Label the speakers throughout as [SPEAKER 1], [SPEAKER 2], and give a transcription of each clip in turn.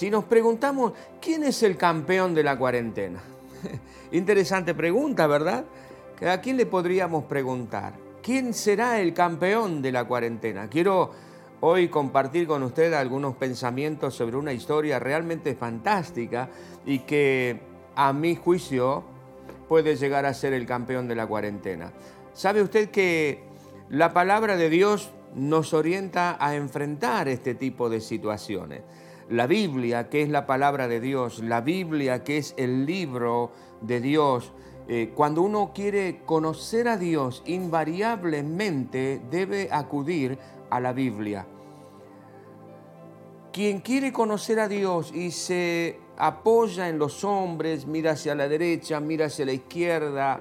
[SPEAKER 1] Si nos preguntamos, ¿quién es el campeón de la cuarentena? Interesante pregunta, ¿verdad? ¿A quién le podríamos preguntar? ¿Quién será el campeón de la cuarentena? Quiero hoy compartir con usted algunos pensamientos sobre una historia realmente fantástica y que a mi juicio puede llegar a ser el campeón de la cuarentena. ¿Sabe usted que la palabra de Dios nos orienta a enfrentar este tipo de situaciones? La Biblia, que es la palabra de Dios, la Biblia, que es el libro de Dios, eh, cuando uno quiere conocer a Dios, invariablemente debe acudir a la Biblia. Quien quiere conocer a Dios y se apoya en los hombres, mira hacia la derecha, mira hacia la izquierda,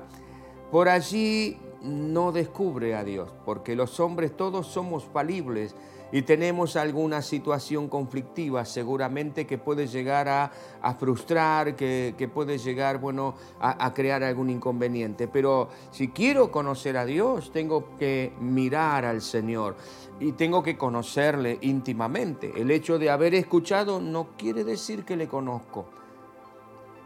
[SPEAKER 1] por allí no descubre a Dios, porque los hombres todos somos falibles y tenemos alguna situación conflictiva seguramente que puede llegar a, frustrar, que, puede llegar bueno, a, crear algún inconveniente. Pero si quiero conocer a Dios, tengo que mirar al Señor y tengo que conocerle íntimamente. El hecho de haber escuchado no quiere decir que le conozco.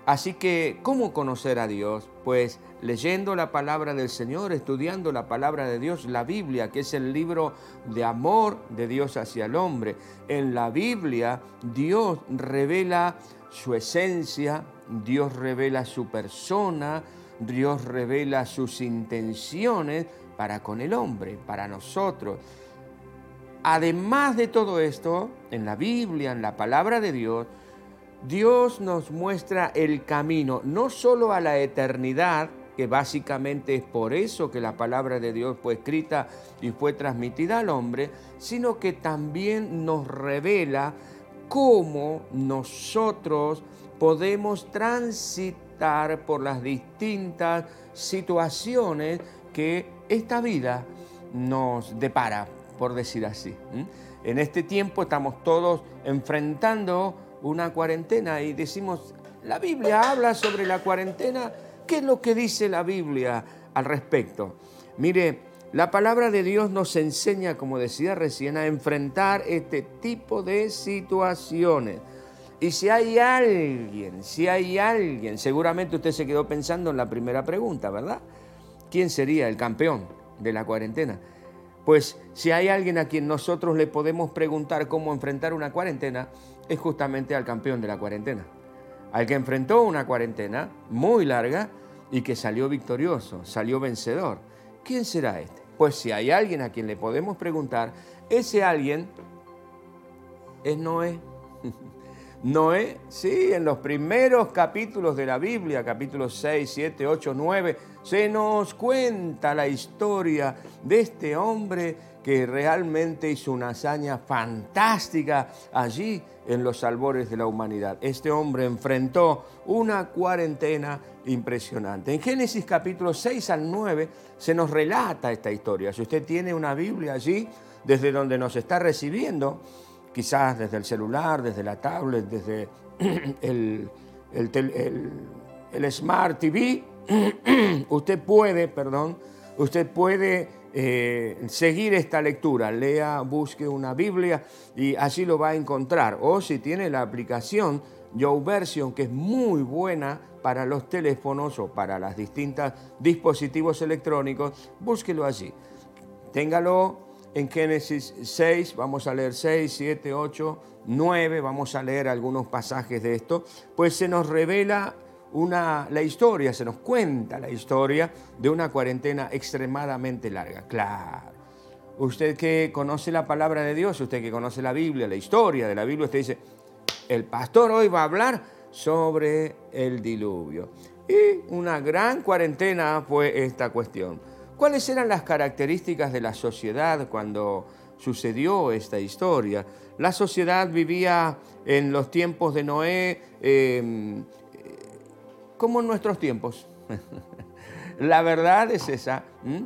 [SPEAKER 1] Así que, ¿cómo conocer a Dios? Pues leyendo la palabra del Señor, estudiando la palabra de Dios, la Biblia, que es el libro de amor de Dios hacia el hombre. En la Biblia Dios revela su esencia, Dios revela su persona, Dios revela sus intenciones para con el hombre, para nosotros. Además de todo esto, en la Biblia, en la palabra de Dios, Dios nos muestra el camino, no solo a la eternidad, que básicamente es por eso que la palabra de Dios fue escrita y fue transmitida al hombre, sino que también nos revela cómo nosotros podemos transitar por las distintas situaciones que esta vida nos depara, por decir así. En este tiempo estamos todos enfrentando una cuarentena y decimos, la Biblia habla sobre la cuarentena, ¿qué es lo que dice la Biblia al respecto? Mire, la palabra de Dios nos enseña, como decía recién, a enfrentar este tipo de situaciones. Y si hay alguien, si hay alguien, seguramente usted se quedó pensando en la primera pregunta, ¿verdad? ¿Quién sería el campeón de la cuarentena? Pues si hay alguien a quien nosotros le podemos preguntar cómo enfrentar una cuarentena, es justamente al campeón de la cuarentena, al que enfrentó una cuarentena muy larga y que salió victorioso, salió vencedor. ¿Quién será este? Pues si hay alguien a quien le podemos preguntar, ese alguien es Noé. Noé, sí, en los primeros capítulos de la Biblia, capítulos 6, 7, 8, 9, se nos cuenta la historia de este hombre que realmente hizo una hazaña fantástica allí en los albores de la humanidad. Este hombre enfrentó una cuarentena impresionante. En Génesis capítulo 6 al 9 se nos relata esta historia. Si usted tiene una Biblia allí, desde donde nos está recibiendo, quizás desde el celular, desde la tablet, desde el, Smart TV, usted puede, perdón, usted puede eh, seguir esta lectura. Lea, busque una Biblia y así lo va a encontrar. O si tiene la aplicación Version, que es muy buena para los teléfonos o para los distintos dispositivos electrónicos, búsquelo allí. Téngalo en Génesis 6, vamos a leer 6, 7, 8, 9, vamos a leer algunos pasajes de esto, pues se nos revela una, la historia, se nos cuenta la historia de una cuarentena extremadamente larga. Claro, usted que conoce la palabra de Dios, usted que conoce la Biblia, la historia de la Biblia, usted dice, el pastor hoy va a hablar sobre el diluvio. Y una gran cuarentena fue esta cuestión. ¿Cuáles eran las características de la sociedad cuando sucedió esta historia? La sociedad vivía en los tiempos de Noé em, como en nuestros tiempos. la verdad es esa,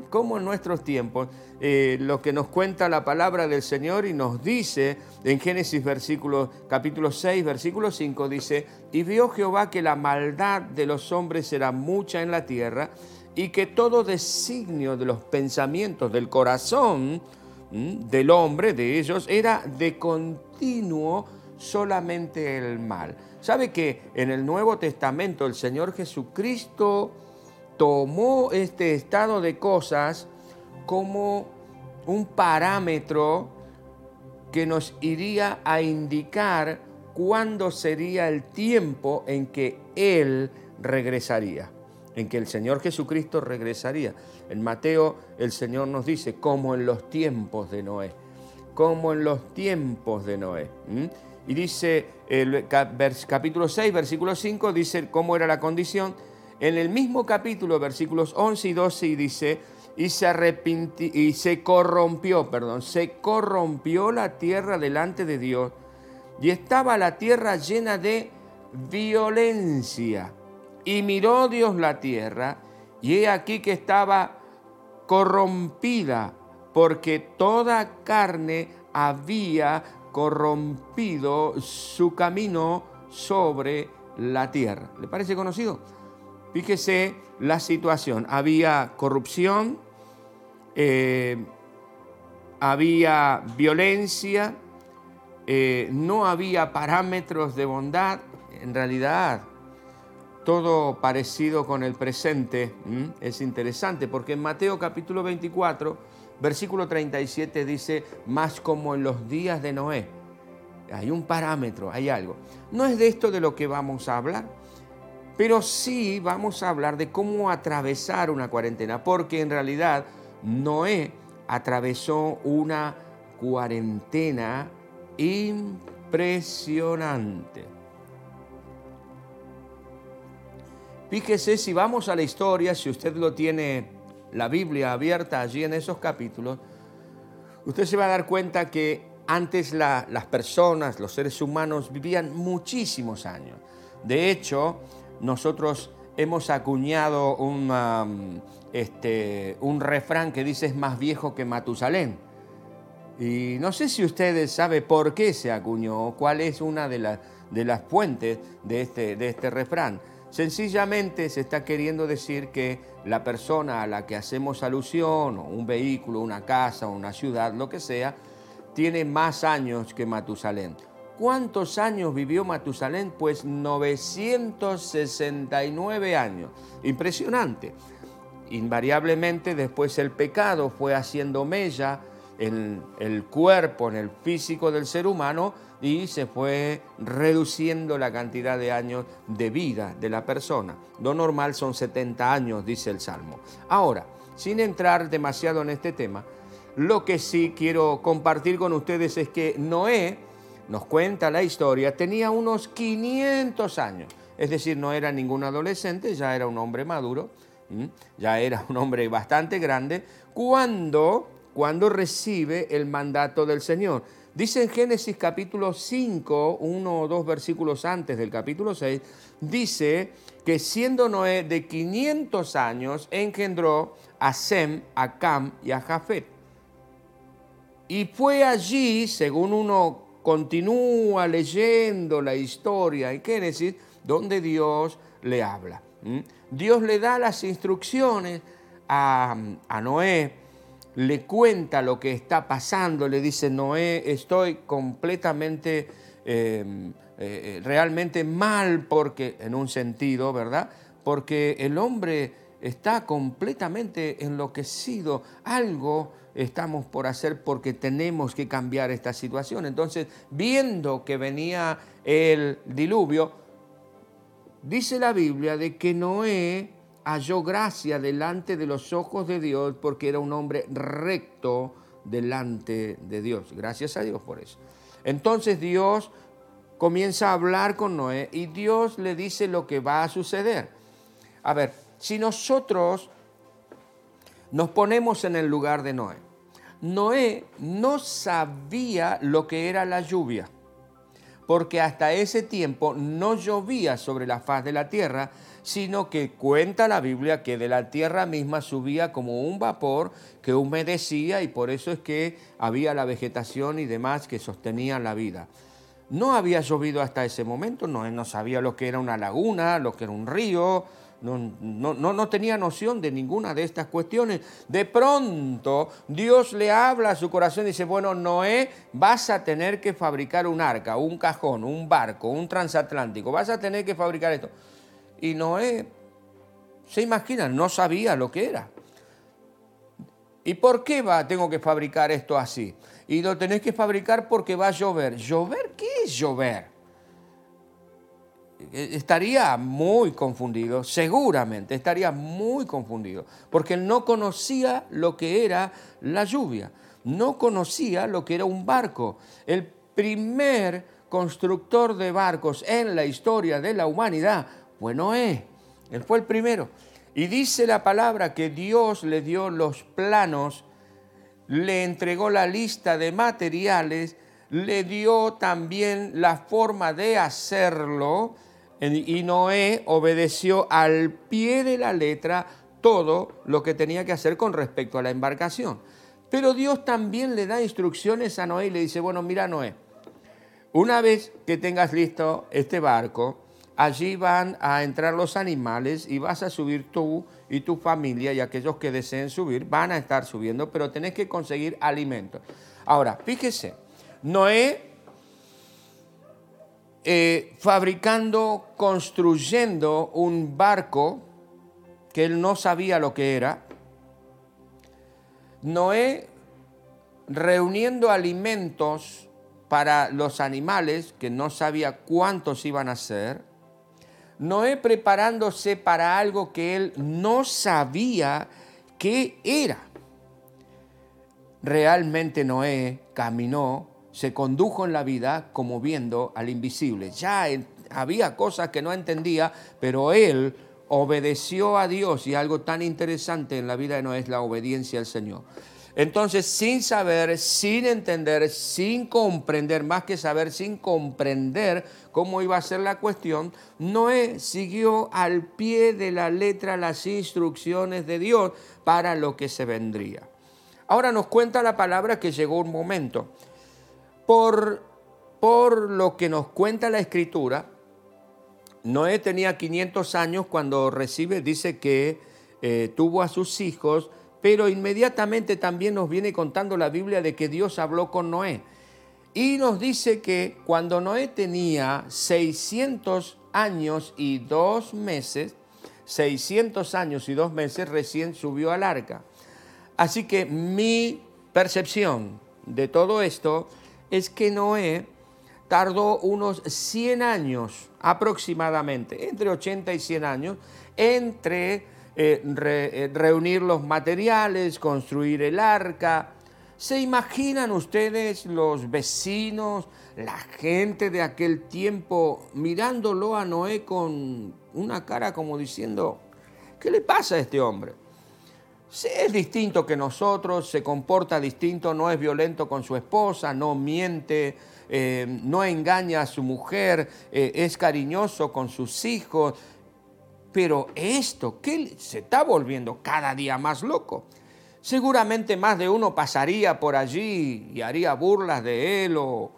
[SPEAKER 1] como en nuestros tiempos, eh, lo que nos cuenta la palabra del Señor y nos dice en Génesis capítulo 6, versículo 5, dice, y vio Jehová que la maldad de los hombres era mucha en la tierra y que todo designio de los pensamientos del corazón del hombre, de ellos, era de continuo solamente el mal. ¿Sabe que en el Nuevo Testamento el Señor Jesucristo tomó este estado de cosas como un parámetro que nos iría a indicar cuándo sería el tiempo en que Él regresaría, en que el Señor Jesucristo regresaría. En Mateo el Señor nos dice, como en los tiempos de Noé, como en los tiempos de Noé. Y dice capítulo 6, versículo 5, dice cómo era la condición. En el mismo capítulo, versículos 11 y 12, y dice, y se arrepintió, y se corrompió, perdón, se corrompió la tierra delante de Dios, y estaba la tierra llena de violencia. Y miró Dios la tierra, y he aquí que estaba corrompida, porque toda carne había corrompido su camino sobre la tierra. ¿Le parece conocido? Fíjese la situación. Había corrupción, eh, había violencia, eh, no había parámetros de bondad. En realidad, todo parecido con el presente es interesante porque en Mateo capítulo 24 Versículo 37 dice, más como en los días de Noé. Hay un parámetro, hay algo. No es de esto de lo que vamos a hablar, pero sí vamos a hablar de cómo atravesar una cuarentena, porque en realidad Noé atravesó una cuarentena impresionante. Fíjese si vamos a la historia, si usted lo tiene la Biblia abierta allí en esos capítulos, usted se va a dar cuenta que antes las personas, los seres humanos, vivían muchísimos años. De hecho, nosotros hemos acuñado un, este, refrán que dice es más viejo que Matusalén. Y no sé si ustedes saben por qué se acuñó, cuál es una de, las fuentes de este, de este refrán. Sencillamente se está queriendo decir que la persona a la que hacemos alusión, o un vehículo, una casa, una ciudad, lo que sea, tiene más años que Matusalén. ¿Cuántos años vivió Matusalén? Pues 969 años. Impresionante. Invariablemente después el pecado fue haciendo mella en el cuerpo, en el físico del ser humano y se fue reduciendo la cantidad de años de vida de la persona. Lo normal son 70 años, dice el Salmo. Ahora, sin entrar demasiado en este tema, lo que sí quiero compartir con ustedes es que Noé, nos cuenta la historia, tenía unos 500 años. Es decir, no era ningún adolescente, ya era un hombre maduro, ya era un hombre bastante grande, cuando, cuando recibe el mandato del Señor. Dice en Génesis capítulo 5, uno o dos versículos antes del capítulo 6, dice que siendo Noé de 500 años, engendró a Sem, a Cam y a Jafet. Y fue allí, según uno continúa leyendo la historia en Génesis, donde Dios le habla. Dios le da las instrucciones a, a Noé le cuenta lo que está pasando, le dice, Noé, estoy completamente, em, eh, realmente mal porque, en un sentido, ¿verdad? Porque el hombre está completamente enloquecido, algo estamos por hacer porque tenemos que cambiar esta situación. Entonces, viendo que venía el diluvio, dice la Biblia de que Noé halló gracia delante de los ojos de Dios porque era un hombre recto delante de Dios. Gracias a Dios por eso. Entonces Dios comienza a hablar con Noé y Dios le dice lo que va a suceder. A ver, si nosotros nos ponemos en el lugar de Noé, Noé no sabía lo que era la lluvia, porque hasta ese tiempo no llovía sobre la faz de la tierra, sino que cuenta la Biblia que de la tierra misma subía como un vapor que humedecía y por eso es que había la vegetación y demás que sostenían la vida. No había llovido hasta ese momento, no, no sabía lo que era una laguna, lo que era un río, no, no, no, tenía noción de ninguna de estas cuestiones. De pronto Dios le habla a su corazón y dice, bueno, Noé, vas a tener que fabricar un arca, un cajón, un barco, un transatlántico, vas a tener que fabricar esto. Y Noé, se imagina, no sabía lo que era. ¿Y por qué va, tengo que fabricar esto así? Y lo tenés que fabricar porque va a llover. ¿Llover? ¿Qué es llover? Eh, estaría muy confundido, seguramente estaría muy confundido, porque no conocía lo que era la lluvia, no conocía lo que era un barco. El primer constructor de barcos en la historia de la humanidad fue Noé, él fue el primero. Y dice la palabra que Dios le dio los planos, le entregó la lista de materiales, le dio también la forma de hacerlo, y Noé obedeció al pie de la letra todo lo que tenía que hacer con respecto a la embarcación. Pero Dios también le da instrucciones a Noé y le dice, bueno, mira Noé, una vez que tengas listo este barco, allí van a entrar los animales y vas a subir tú y tu familia y aquellos que deseen subir van a estar subiendo, pero tenés que conseguir alimento. Ahora, fíjese, Noé eh, fabricando, construyendo un barco que él no sabía lo que era. Noé reuniendo alimentos para los animales, que no sabía cuántos iban a ser. Noé preparándose para algo que él no sabía qué era. Realmente Noé caminó se condujo en la vida como viendo al invisible. Ya había cosas que no entendía, pero él obedeció a Dios y algo tan interesante en la vida de Noé es la obediencia al Señor. Entonces, sin saber, sin entender, sin comprender, más que saber, sin comprender cómo iba a ser la cuestión, Noé siguió al pie de la letra las instrucciones de Dios para lo que se vendría. Ahora nos cuenta la palabra que llegó un momento por, por lo que nos cuenta la escritura, Noé tenía 500 años cuando recibe, dice que eh, tuvo a sus hijos, pero inmediatamente también nos viene contando la Biblia de que Dios habló con Noé. Y nos dice que cuando Noé tenía 600 años y dos meses, 600 años y dos meses recién subió al arca. Así que mi percepción de todo esto es que Noé tardó unos 100 años aproximadamente, entre 80 y 100 años, entre eh, eh, reunir los materiales, construir el arca. ¿Se imaginan ustedes los vecinos, la gente de aquel tiempo mirándolo a Noé con una cara como diciendo, ¿qué le pasa a este hombre? es distinto que nosotros, se comporta distinto, no es violento con su esposa, no miente, eh, no engaña a su mujer, es cariñoso con sus hijos. Pero esto, ¿qué se está volviendo cada día más loco? Seguramente más de uno pasaría por allí y haría burlas de él o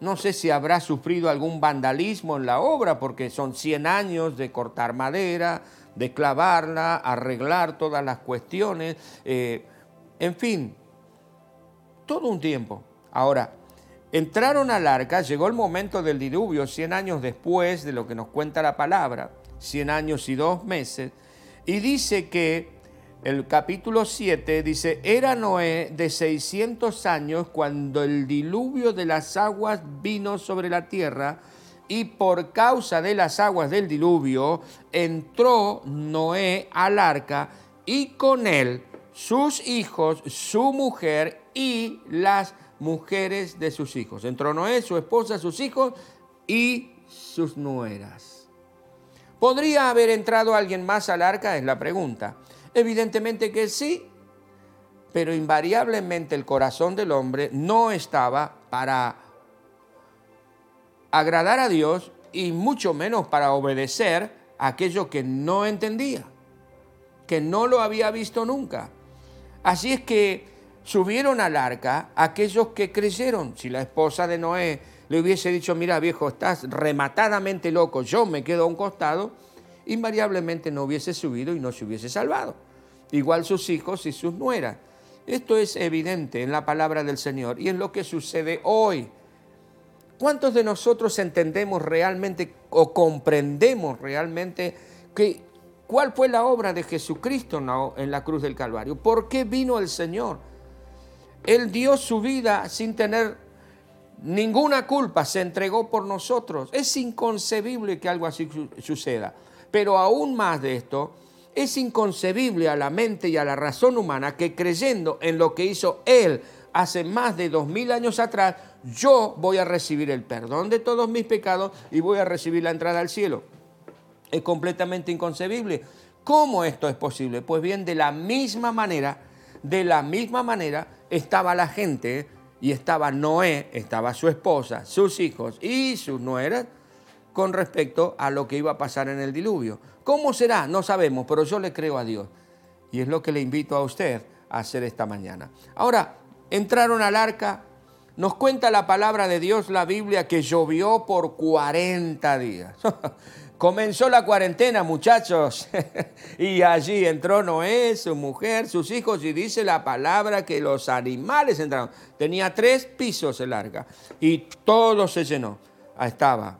[SPEAKER 1] no sé si habrá sufrido algún vandalismo en la obra porque son 100 años de cortar madera, de clavarla, arreglar todas las cuestiones, eh, en fin, todo un tiempo. Ahora, entraron al arca, llegó el momento del diluvio, 100 años después de lo que nos cuenta la palabra, 100 años y dos meses, y dice que el capítulo 7 dice, era Noé de 600 años cuando el diluvio de las aguas vino sobre la tierra, y por causa de las aguas del diluvio entró Noé al arca y con él sus hijos, su mujer y las mujeres de sus hijos. Entró Noé, su esposa, sus hijos y sus nueras. ¿Podría haber entrado alguien más al arca? Es la pregunta. Evidentemente que sí, pero invariablemente el corazón del hombre no estaba para agradar a Dios y mucho menos para obedecer a aquello que no entendía, que no lo había visto nunca. Así es que subieron al arca aquellos que creyeron. Si la esposa de Noé le hubiese dicho, mira viejo, estás rematadamente loco, yo me quedo a un costado, invariablemente no hubiese subido y no se hubiese salvado. Igual sus hijos y sus nueras. Esto es evidente en la palabra del Señor y en lo que sucede hoy. ¿Cuántos de nosotros entendemos realmente o comprendemos realmente que, cuál fue la obra de Jesucristo en la cruz del Calvario? ¿Por qué vino el Señor? Él dio su vida sin tener ninguna culpa, se entregó por nosotros. Es inconcebible que algo así suceda. Pero aún más de esto, es inconcebible a la mente y a la razón humana que creyendo en lo que hizo Él hace más de dos mil años atrás, yo voy a recibir el perdón de todos mis pecados y voy a recibir la entrada al cielo. Es completamente inconcebible. ¿Cómo esto es posible? Pues bien, de la misma manera, de la misma manera estaba la gente y estaba Noé, estaba su esposa, sus hijos y sus nueras con respecto a lo que iba a pasar en el diluvio. ¿Cómo será? No sabemos, pero yo le creo a Dios. Y es lo que le invito a usted a hacer esta mañana. Ahora, entraron al arca. Nos cuenta la palabra de Dios, la Biblia, que llovió por 40 días. Comenzó la cuarentena, muchachos, y allí entró Noé, su mujer, sus hijos, y dice la palabra que los animales entraron. Tenía tres pisos el arca y todo se llenó. Ahí estaba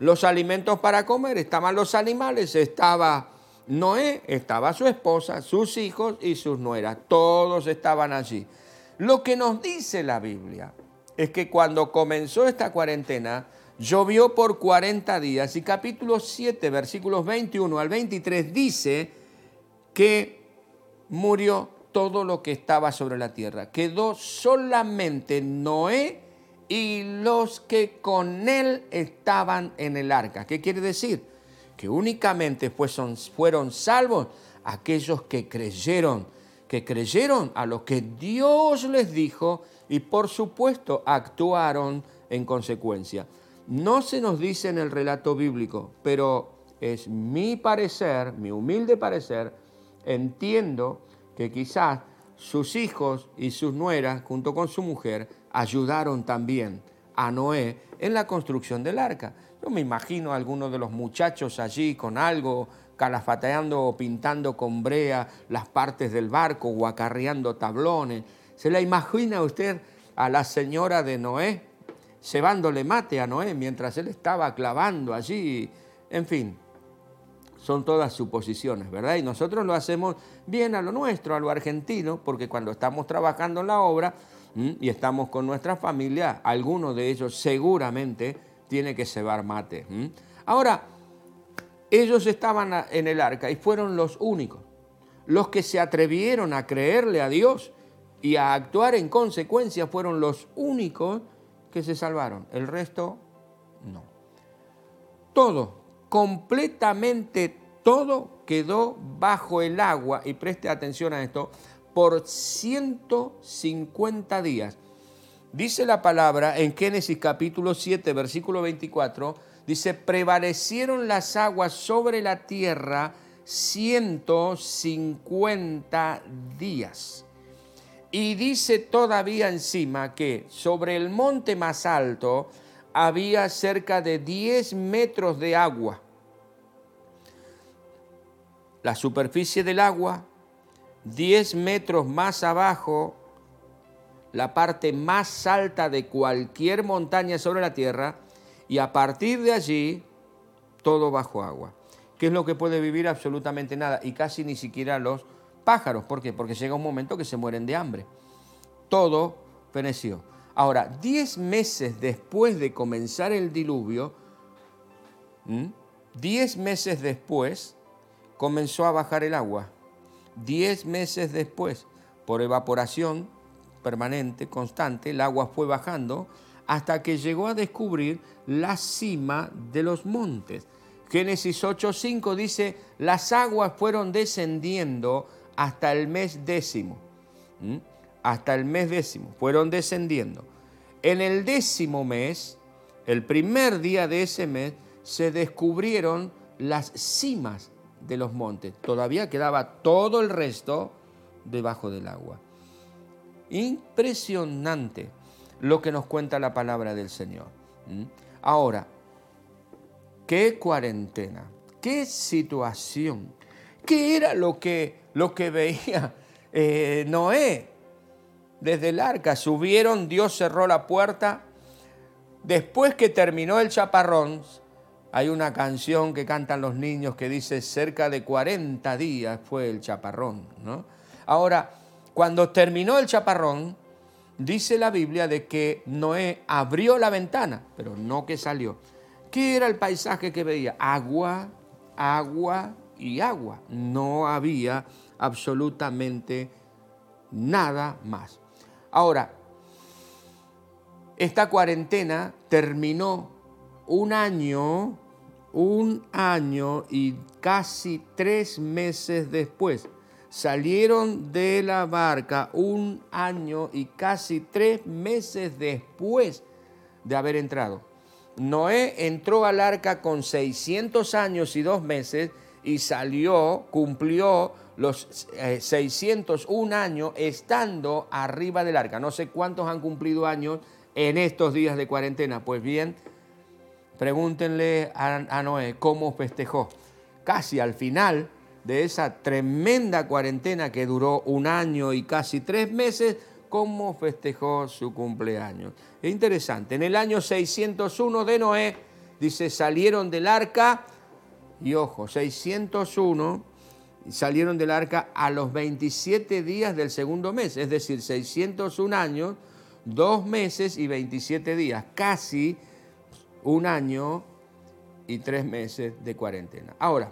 [SPEAKER 1] los alimentos para comer, estaban los animales, estaba Noé, estaba su esposa, sus hijos y sus nueras. Todos estaban allí. Lo que nos dice la Biblia es que cuando comenzó esta cuarentena, llovió por 40 días y capítulo 7, versículos 21 al 23 dice que murió todo lo que estaba sobre la tierra. Quedó solamente Noé y los que con él estaban en el arca. ¿Qué quiere decir? Que únicamente fueron salvos aquellos que creyeron, que creyeron a lo que Dios les dijo y por supuesto actuaron en consecuencia. No se nos dice en el relato bíblico, pero es mi parecer, mi humilde parecer, entiendo que quizás sus hijos y sus nueras, junto con su mujer, ayudaron también a Noé en la construcción del arca. Yo me imagino a algunos de los muchachos allí con algo, calafateando o pintando con brea las partes del barco o acarreando tablones. ¿Se la imagina usted a la señora de Noé cebándole mate a Noé mientras él estaba clavando allí? En fin, son todas suposiciones, ¿verdad? Y nosotros lo hacemos bien a lo nuestro, a lo argentino, porque cuando estamos trabajando en la obra, y estamos con nuestra familia, alguno de ellos seguramente tiene que cebar mate. Ahora, ellos estaban en el arca y fueron los únicos, los que se atrevieron a creerle a Dios y a actuar en consecuencia fueron los únicos que se salvaron. El resto, no. Todo, completamente todo quedó bajo el agua, y preste atención a esto, por 150 días. Dice la palabra en Génesis capítulo 7, versículo 24, dice, prevalecieron las aguas sobre la tierra 150 días. Y dice todavía encima que sobre el monte más alto había cerca de 10 metros de agua. La superficie del agua 10 metros más abajo, la parte más alta de cualquier montaña sobre la tierra, y a partir de allí, todo bajo agua. ¿Qué es lo que puede vivir? Absolutamente nada, y casi ni siquiera los pájaros. ¿Por qué? Porque llega un momento que se mueren de hambre. Todo feneció. Ahora, 10 meses después de comenzar el diluvio, 10 meses después, comenzó a bajar el agua. Diez meses después, por evaporación permanente, constante, el agua fue bajando hasta que llegó a descubrir la cima de los montes. Génesis 8:5 dice, las aguas fueron descendiendo hasta el mes décimo. Hasta el mes décimo, fueron descendiendo. En el décimo mes, el primer día de ese mes, se descubrieron las cimas de los montes. Todavía quedaba todo el resto debajo del agua. Impresionante lo que nos cuenta la palabra del Señor. Ahora, ¿qué cuarentena? qué situación. ¿Qué era lo que, lo que veía eh, Noé desde el arca? Subieron, Dios cerró la puerta. Después que terminó el chaparrón, hay una canción que cantan los niños que dice cerca de 40 días fue el chaparrón. ¿no? Ahora, cuando terminó el chaparrón, dice la Biblia de que Noé abrió la ventana, pero no que salió. ¿Qué era el paisaje que veía? Agua, agua y agua. No había absolutamente nada más. Ahora, esta cuarentena terminó un año, un año y casi tres meses después salieron de la barca un año y casi tres meses después de haber entrado. Noé entró al arca con 600 años y dos meses y salió, cumplió los 601 eh, años estando arriba del arca. No sé cuántos han cumplido años en estos días de cuarentena. Pues bien, pregúntenle a Noé cómo festejó. Casi al final de esa tremenda cuarentena que duró un año y casi tres meses, cómo festejó su cumpleaños. Es interesante, en el año 601 de Noé, dice, salieron del arca, y ojo, 601 salieron del arca a los 27 días del segundo mes, es decir, 601 años, dos meses y 27 días, casi un año y tres meses de cuarentena. Ahora,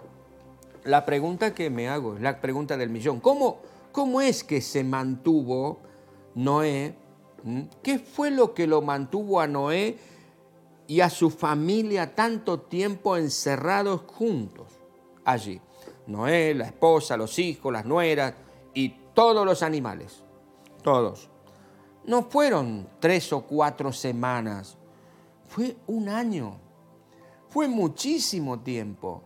[SPEAKER 1] la pregunta que me hago es la pregunta del millón. ¿Cómo, cómo es que se mantuvo Noé? ¿Mm? ¿Qué fue lo que lo mantuvo a Noé y a su familia tanto tiempo encerrados juntos allí? Noé, la esposa, los hijos, las nueras y todos los animales. Todos. No fueron tres o cuatro semanas, fue un año. Fue muchísimo tiempo.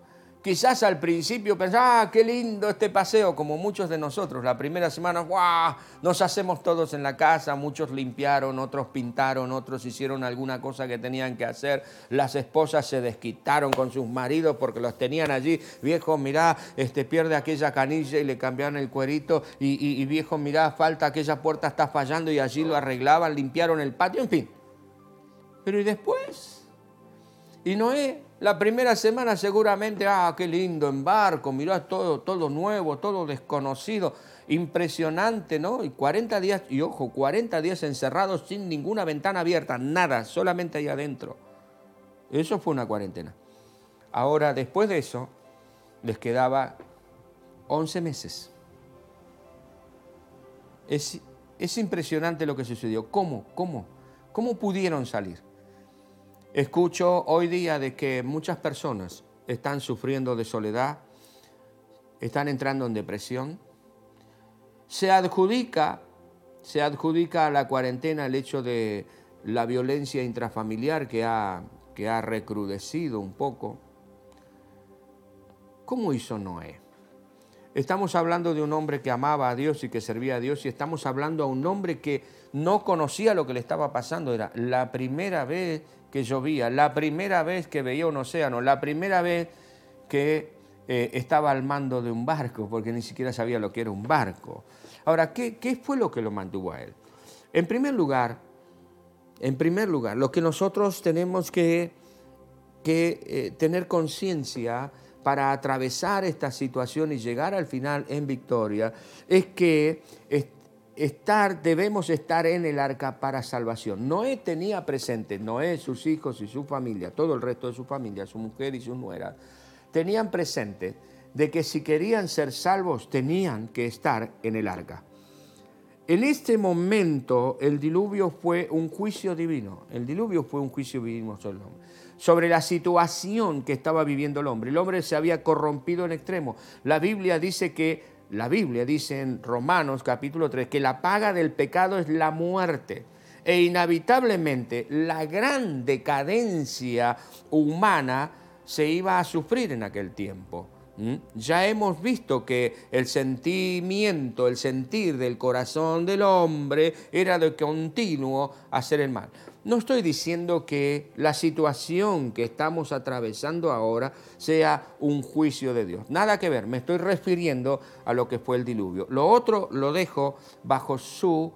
[SPEAKER 1] Quizás al principio pensaba, ah, qué lindo este paseo, como muchos de nosotros. La primera semana, ¡guau! Nos hacemos todos en la casa, muchos limpiaron, otros pintaron, otros hicieron alguna cosa que tenían que hacer. Las esposas se desquitaron con sus maridos porque los tenían allí. Viejo, mirá, este, pierde aquella canilla y le cambiaron el cuerito. Y, y viejo, mirá, falta aquella puerta, está fallando y allí lo arreglaban, limpiaron el patio, en fin. Pero ¿y después? Y Noé la primera semana seguramente, ah, qué lindo en barco, mirá todo, todo nuevo, todo desconocido, impresionante, ¿no? Y 40 días, y ojo, 40 días encerrados sin ninguna ventana abierta, nada, solamente ahí adentro. Eso fue una cuarentena. Ahora, después de eso, les quedaba 11 meses. Es, es impresionante lo que sucedió. ¿Cómo? ¿Cómo? ¿Cómo pudieron salir? Escucho hoy día de que muchas personas están sufriendo de soledad, están entrando en depresión. Se adjudica, se adjudica a la cuarentena el hecho de la violencia intrafamiliar que ha, que ha recrudecido un poco. ¿Cómo hizo Noé? Estamos hablando de un hombre que amaba a Dios y que servía a Dios y estamos hablando a un hombre que no conocía lo que le estaba pasando. Era la primera vez que llovía, la primera vez que veía un océano, la primera vez que eh, estaba al mando de un barco, porque ni siquiera sabía lo que era un barco. Ahora, ¿qué, ¿qué, fue lo que lo mantuvo a él? En primer lugar, en primer lugar, lo que nosotros tenemos que, que eh, tener conciencia para atravesar esta situación y llegar al final en victoria es que estar, debemos estar en el arca para salvación. Noé tenía presente, Noé, sus hijos y su familia, todo el resto de su familia, su mujer y su nuera, tenían presente de que si querían ser salvos tenían que estar en el arca. En este momento el diluvio fue un juicio divino, el diluvio fue un juicio divino sobre el hombre, sobre la situación que estaba viviendo el hombre. El hombre se había corrompido en extremo. La Biblia dice que la Biblia dice en Romanos capítulo 3 que la paga del pecado es la muerte. E inevitablemente la gran decadencia humana se iba a sufrir en aquel tiempo. Ya hemos visto que el sentimiento, el sentir del corazón del hombre era de continuo hacer el mal. No estoy diciendo que la situación que estamos atravesando ahora sea un juicio de Dios. Nada que ver, me estoy refiriendo a lo que fue el diluvio. Lo otro lo dejo bajo su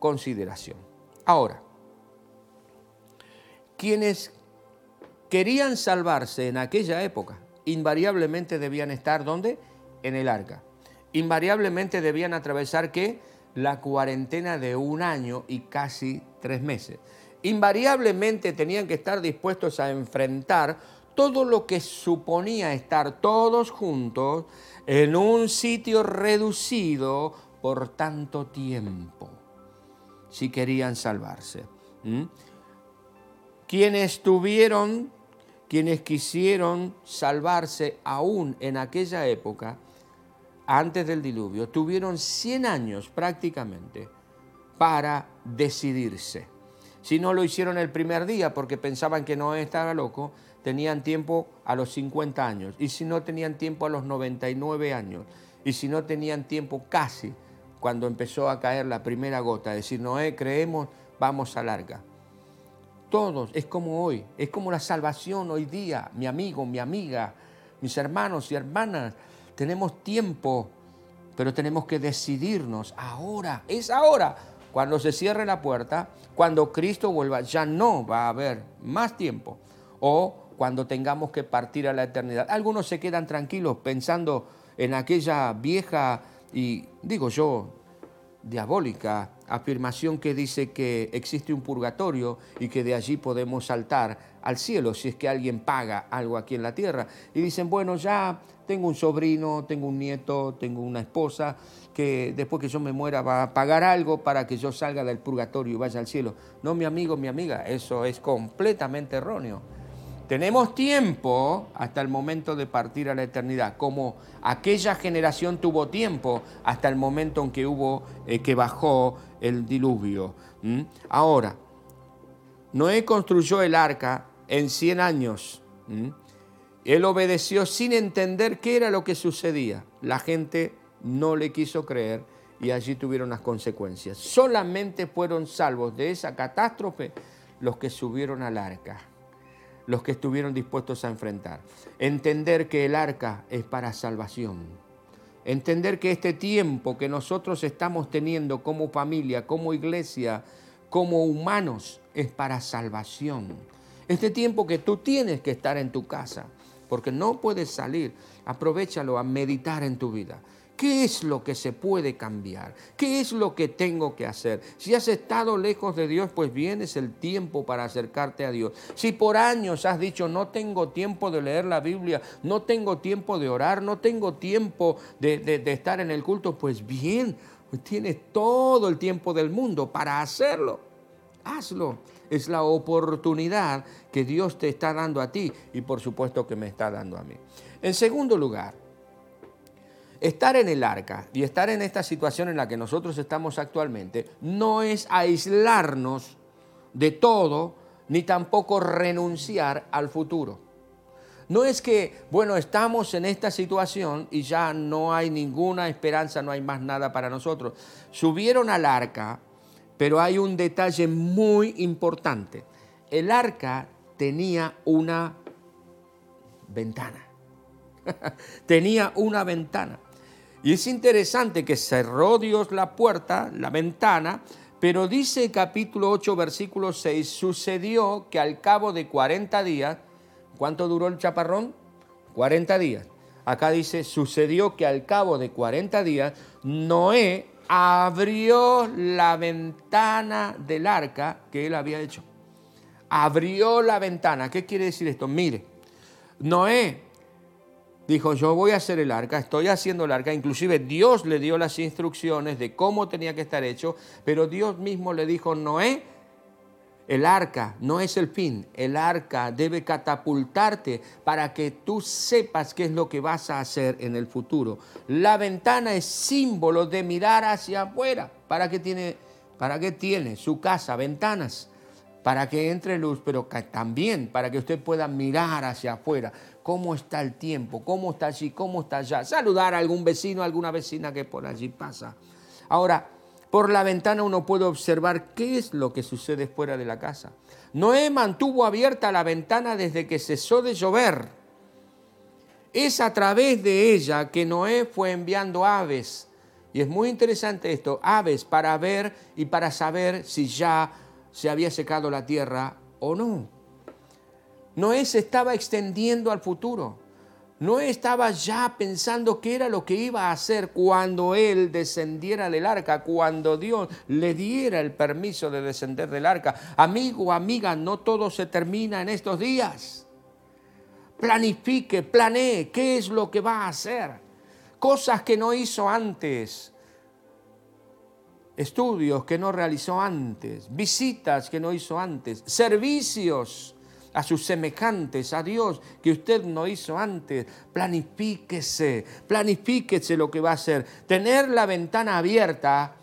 [SPEAKER 1] consideración. Ahora, quienes querían salvarse en aquella época, invariablemente debían estar ¿dónde? En el arca. Invariablemente debían atravesar qué? La cuarentena de un año y casi tres meses. Invariablemente tenían que estar dispuestos a enfrentar todo lo que suponía estar todos juntos en un sitio reducido por tanto tiempo, si querían salvarse. Quienes tuvieron quienes quisieron salvarse aún en aquella época, antes del diluvio, tuvieron 100 años prácticamente para decidirse. Si no lo hicieron el primer día porque pensaban que Noé estaba loco, tenían tiempo a los 50 años. Y si no tenían tiempo a los 99 años. Y si no tenían tiempo casi cuando empezó a caer la primera gota. Decir, Noé, creemos, vamos a larga todos, es como hoy, es como la salvación hoy día, mi amigo, mi amiga, mis hermanos y hermanas. Tenemos tiempo, pero tenemos que decidirnos ahora, es ahora. Cuando se cierre la puerta, cuando Cristo vuelva, ya no va a haber más tiempo. O cuando tengamos que partir a la eternidad. Algunos se quedan tranquilos pensando en aquella vieja y, digo yo, diabólica afirmación que dice que existe un purgatorio y que de allí podemos saltar al cielo si es que alguien paga algo aquí en la tierra. Y dicen, bueno, ya tengo un sobrino, tengo un nieto, tengo una esposa que después que yo me muera va a pagar algo para que yo salga del purgatorio y vaya al cielo. No, mi amigo, mi amiga, eso es completamente erróneo. Tenemos tiempo hasta el momento de partir a la eternidad, como aquella generación tuvo tiempo hasta el momento en que hubo, eh, que bajó el diluvio. Ahora, Noé construyó el arca en 100 años. Él obedeció sin entender qué era lo que sucedía. La gente no le quiso creer y allí tuvieron las consecuencias. Solamente fueron salvos de esa catástrofe los que subieron al arca los que estuvieron dispuestos a enfrentar. Entender que el arca es para salvación. Entender que este tiempo que nosotros estamos teniendo como familia, como iglesia, como humanos, es para salvación. Este tiempo que tú tienes que estar en tu casa, porque no puedes salir, aprovechalo a meditar en tu vida. ¿Qué es lo que se puede cambiar? ¿Qué es lo que tengo que hacer? Si has estado lejos de Dios, pues viene el tiempo para acercarte a Dios. Si por años has dicho, no tengo tiempo de leer la Biblia, no tengo tiempo de orar, no tengo tiempo de, estar en el culto, pues bien, tienes todo el tiempo del mundo para hacerlo. Hazlo. Es la oportunidad que Dios te está dando a ti y por supuesto que me está dando a mí. En segundo lugar, Estar en el arca y estar en esta situación en la que nosotros estamos actualmente no es aislarnos de todo ni tampoco renunciar al futuro. No es que, bueno, estamos en esta situación y ya no hay ninguna esperanza, no hay más nada para nosotros. Subieron al arca, pero hay un detalle muy importante. El arca tenía una ventana. tenía una ventana. Y es interesante que cerró Dios la puerta, la ventana, pero dice capítulo 8, versículo 6, sucedió que al cabo de 40 días, ¿cuánto duró el chaparrón? 40 días. Acá dice, sucedió que al cabo de 40 días, Noé abrió la ventana del arca que él había hecho. Abrió la ventana. ¿Qué quiere decir esto? Mire, Noé dijo, yo voy a hacer el arca, estoy haciendo el arca, inclusive Dios le dio las instrucciones de cómo tenía que estar hecho, pero Dios mismo le dijo, Noé, el arca no es el fin, el arca debe catapultarte para que tú sepas qué es lo que vas a hacer en el futuro. La ventana es símbolo de mirar hacia afuera. ¿Para qué tiene, para qué tiene su casa ventanas? Para que entre luz, pero también para que usted pueda mirar hacia afuera cómo está el tiempo, cómo está allí, cómo está allá. Saludar a algún vecino, a alguna vecina que por allí pasa. Ahora, Por la ventana uno puede observar qué es lo que sucede fuera de la casa. Noé mantuvo abierta la ventana desde que cesó de llover. Es a través de ella que Noé fue enviando aves. Y es muy interesante esto, aves para ver y para saber si ya se había secado la tierra o no. Noé se estaba extendiendo al futuro. Noé estaba ya pensando qué era lo que iba a hacer cuando él descendiera del arca, cuando Dios le diera el permiso de descender del arca. Amigo, amiga, no todo se termina en estos días. Planifique, planee qué es lo que va a hacer. Cosas que no hizo antes. Estudios que no realizó antes. Visitas que no hizo antes. Servicios a sus semejantes, a Dios que usted no hizo antes. Planifíquese, planifíquese lo que va a hacer. Tener la ventana abierta,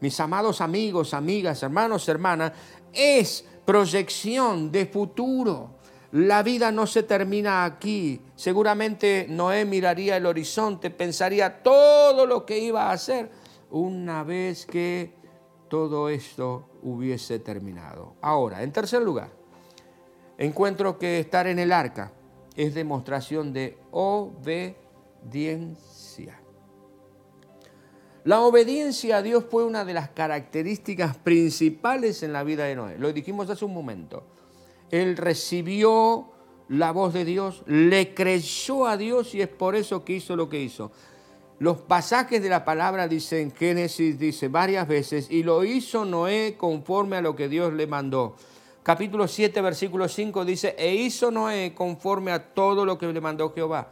[SPEAKER 1] mis amados amigos, amigas, hermanos, hermanas, es proyección de futuro. La vida no se termina aquí. Seguramente Noé miraría el horizonte, pensaría todo lo que iba a hacer una vez que todo esto hubiese terminado. Ahora, en tercer lugar, encuentro que estar en el arca es demostración de obediencia. La obediencia a Dios fue una de las características principales en la vida de Noé. Lo dijimos hace un momento. Él recibió la voz de Dios, le creyó a Dios y es por eso que hizo lo que hizo. Los pasajes de la palabra dicen, Génesis dice varias veces, y lo hizo Noé conforme a lo que Dios le mandó capítulo 7, versículo 5 dice, e hizo Noé conforme a todo lo que le mandó Jehová.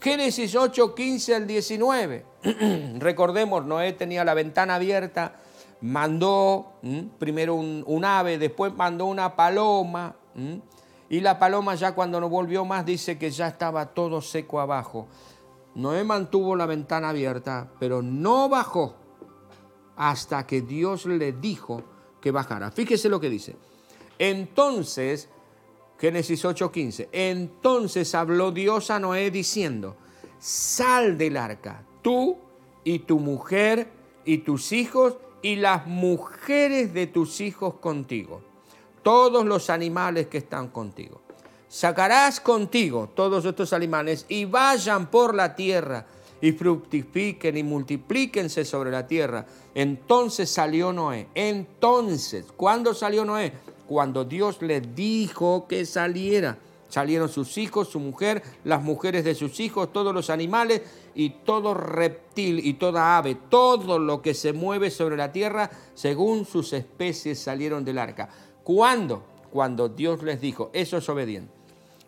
[SPEAKER 1] Génesis 8, 15 al 19. Recordemos, Noé tenía la ventana abierta, mandó primero un, ave, después mandó una paloma, y la paloma ya cuando no volvió más dice que ya estaba todo seco abajo. Noé mantuvo la ventana abierta, pero no bajó hasta que Dios le dijo que bajara. Fíjese lo que dice. Entonces, Génesis 8:15, entonces habló Dios a Noé diciendo, sal del arca, tú y tu mujer y tus hijos y las mujeres de tus hijos contigo, todos los animales que están contigo. Sacarás contigo todos estos animales y vayan por la tierra y fructifiquen y multiplíquense sobre la tierra. Entonces salió Noé. Entonces, ¿cuándo salió Noé? Cuando Dios le dijo que saliera. Salieron sus hijos, su mujer, las mujeres de sus hijos, todos los animales y todo reptil y toda ave, todo lo que se mueve sobre la tierra, según sus especies salieron del arca. ¿Cuándo? Cuando Dios les dijo, eso es obediente.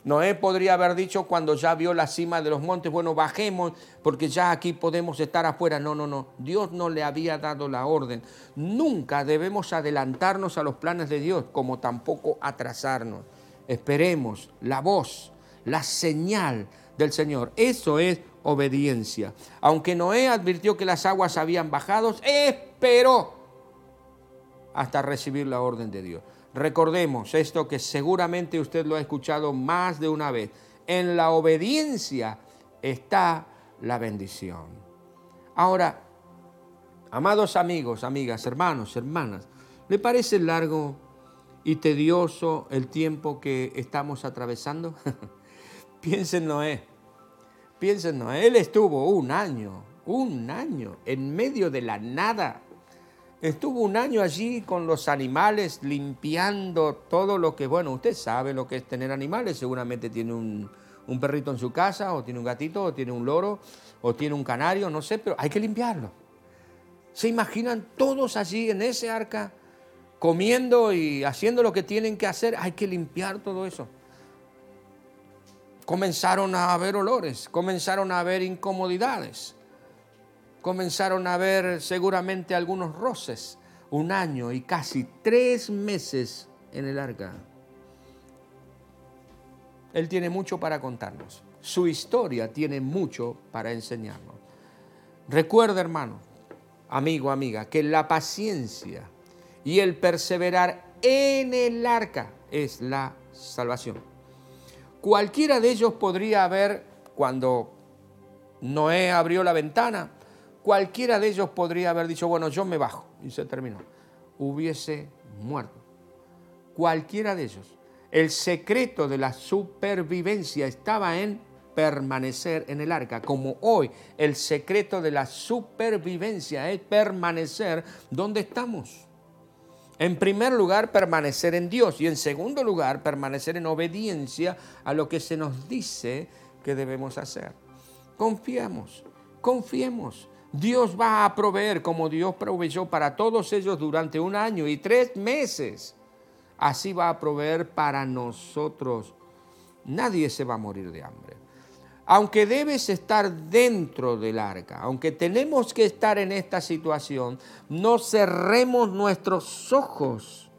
[SPEAKER 1] Noé podría haber dicho cuando ya vio la cima de los montes, bueno, bajemos porque ya aquí podemos estar afuera. No, no, no. Dios no le había dado la orden. Nunca debemos adelantarnos a los planes de Dios, como tampoco atrasarnos. Esperemos la voz, la señal del Señor. Eso es obediencia. Aunque Noé advirtió que las aguas habían bajado, esperó hasta recibir la orden de Dios. Recordemos esto que seguramente usted lo ha escuchado más de una vez. En la obediencia está la bendición. Ahora, amados amigos, amigas, hermanos, hermanas, ¿le parece largo y tedioso el tiempo que estamos atravesando? Piensen Noé. Piensen. Él estuvo un año, un año en medio de la nada Estuvo un año allí con los animales, limpiando todo lo que, bueno, usted sabe lo que es tener animales, seguramente tiene un, perrito en su casa, o tiene un gatito, o tiene un loro, o tiene un canario, no sé, pero hay que limpiarlo. ¿Se imaginan todos allí en ese arca, comiendo y haciendo lo que tienen que hacer? Hay que limpiar todo eso. Comenzaron a haber olores, comenzaron a haber incomodidades comenzaron a haber seguramente algunos roces, un año y casi tres meses en el arca. Él tiene mucho para contarnos. Su historia tiene mucho para enseñarnos. Recuerda, hermano, amigo, amiga, que la paciencia y el perseverar en el arca es la salvación. Cualquiera de ellos podría haber, cuando Noé abrió la ventana, cualquiera de ellos podría haber dicho, bueno, yo me bajo y se terminó. Hubiese muerto. Cualquiera de ellos. El secreto de la supervivencia estaba en permanecer en el arca, como hoy el secreto de la supervivencia es permanecer donde estamos. En primer lugar, permanecer en Dios y en segundo lugar, permanecer en obediencia a lo que se nos dice que debemos hacer. Confiamos, confiemos. Dios va a proveer como Dios proveyó para todos ellos durante un año y tres meses. Así va a proveer para nosotros. Nadie se va a morir de hambre aunque debes estar dentro del arca, aunque tenemos que estar en esta situación, no cerremos nuestros ojos.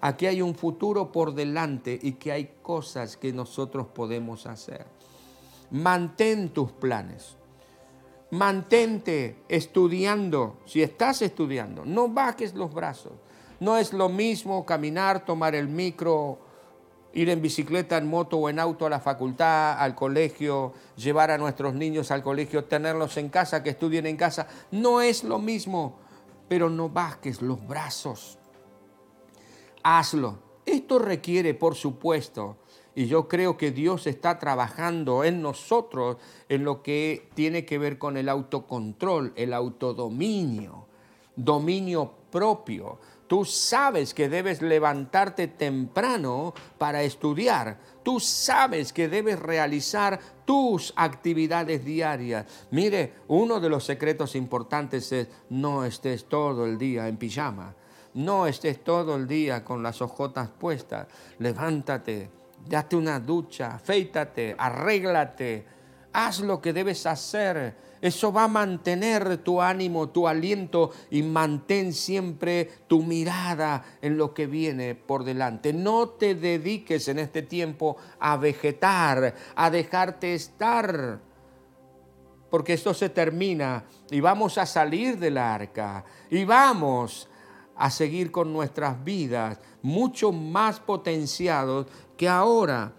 [SPEAKER 1] Aquí hay un futuro por delante y que hay cosas que nosotros podemos hacer. Mantén tus planes. Mantente estudiando. Si estás estudiando, no bajes los brazos. No es lo mismo caminar, tomar el micro, ir en bicicleta, en moto o en auto a la facultad, al colegio, llevar a nuestros niños al colegio, tenerlos en casa, que estudien en casa, no es lo mismo, pero no bajes los brazos. Hazlo. Esto requiere, por supuesto, y yo creo que Dios está trabajando en nosotros en lo que tiene que ver con el autocontrol, el autodominio, dominio propio Tú sabes que debes levantarte temprano para estudiar. Tú sabes que debes realizar tus actividades diarias. Mire, uno de los secretos importantes es no estés todo el día en pijama. No estés todo el día con las ojotas puestas. Levántate, date una ducha, afeítate, arréglate. Haz lo que debes hacer eso va a mantener tu ánimo, tu aliento y mantén siempre tu mirada en lo que viene por delante. No te dediques en este tiempo a vegetar, a dejarte estar, porque esto se termina y vamos a salir del arca y vamos a seguir con nuestras vidas mucho más potenciados que ahora.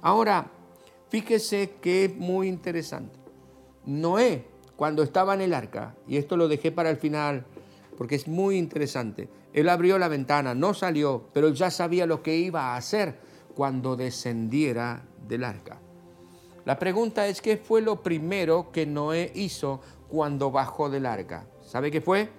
[SPEAKER 1] Ahora, fíjese que es muy interesante. Noé, cuando estaba en el arca, y esto lo dejé para el final porque es muy interesante, él abrió la ventana, no salió, pero ya sabía lo que iba a hacer cuando descendiera del arca. La pregunta es, ¿qué fue lo primero que Noé hizo cuando bajó del arca? ¿Sabe qué fue?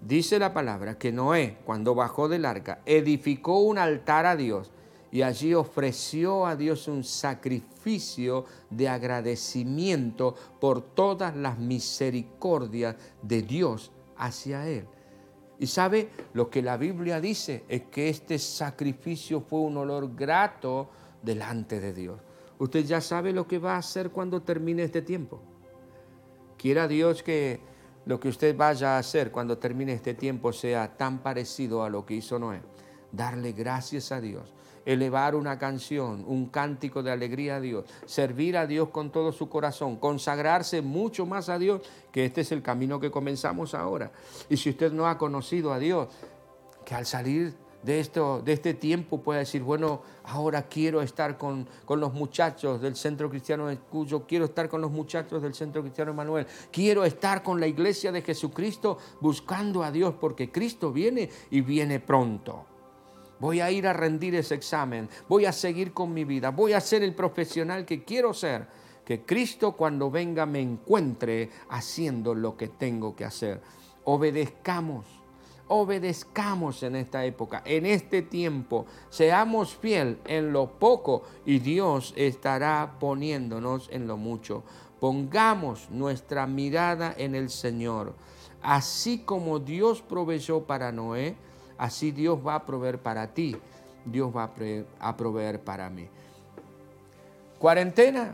[SPEAKER 1] Dice la palabra que Noé, cuando bajó del arca, edificó un altar a Dios y allí ofreció a Dios un sacrificio de agradecimiento por todas las misericordias de Dios hacia él. Y sabe, lo que la Biblia dice es que este sacrificio fue un olor grato delante de Dios. Usted ya sabe lo que va a hacer cuando termine este tiempo. Quiera Dios que lo que usted vaya a hacer cuando termine este tiempo sea tan parecido a lo que hizo Noé. Darle gracias a Dios elevar una canción, un cántico de alegría a Dios, servir a Dios con todo su corazón, consagrarse mucho más a Dios, que este es el camino que comenzamos ahora. Y si usted no ha conocido a Dios, que al salir de, esto, de este tiempo pueda decir, bueno, ahora quiero estar con, con, los muchachos del Centro Cristiano de Cuyo, quiero estar con los muchachos del Centro Cristiano Emanuel, quiero estar con la iglesia de Jesucristo buscando a Dios porque Cristo viene y viene pronto. Voy a ir a rendir ese examen, voy a seguir con mi vida, voy a ser el profesional que quiero ser. Que Cristo cuando venga me encuentre haciendo lo que tengo que hacer. Obedezcamos, obedezcamos en esta época, en este tiempo. Seamos fiel en lo poco y Dios estará poniéndonos en lo mucho. Pongamos nuestra mirada en el Señor. Así como Dios proveyó para Noé, Así Dios va a proveer para ti, Dios va a proveer para mí. ¿Cuarentena?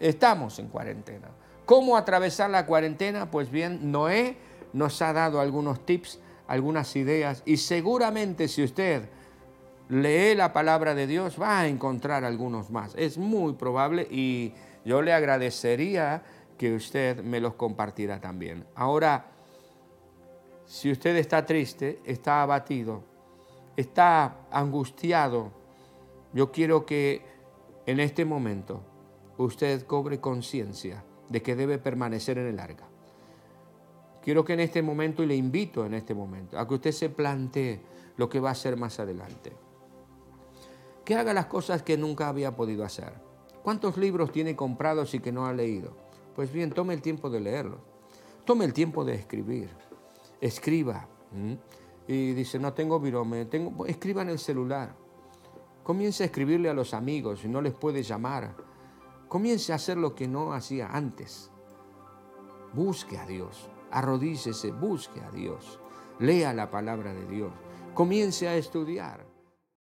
[SPEAKER 1] Estamos en cuarentena. ¿Cómo atravesar la cuarentena? Pues bien, Noé nos ha dado algunos tips, algunas ideas y seguramente si usted lee la palabra de Dios va a encontrar algunos más. Es muy probable y yo le agradecería que usted me los compartiera también. Ahora, si usted está triste, está abatido, está angustiado, yo quiero que en este momento usted cobre conciencia de que debe permanecer en el arca. Quiero que en este momento, y le invito en este momento, a que usted se plantee lo que va a hacer más adelante. Que haga las cosas que nunca había podido hacer. ¿Cuántos libros tiene comprados y que no ha leído? Pues bien, tome el tiempo de leerlos. Tome el tiempo de escribir. Escriba. Y dice, no tengo virome, tengo... escriba en el celular. Comience a escribirle a los amigos, si no les puede llamar. Comience a hacer lo que no hacía antes. Busque a Dios, arrodícese, busque a Dios, lea la palabra de Dios, comience a estudiar.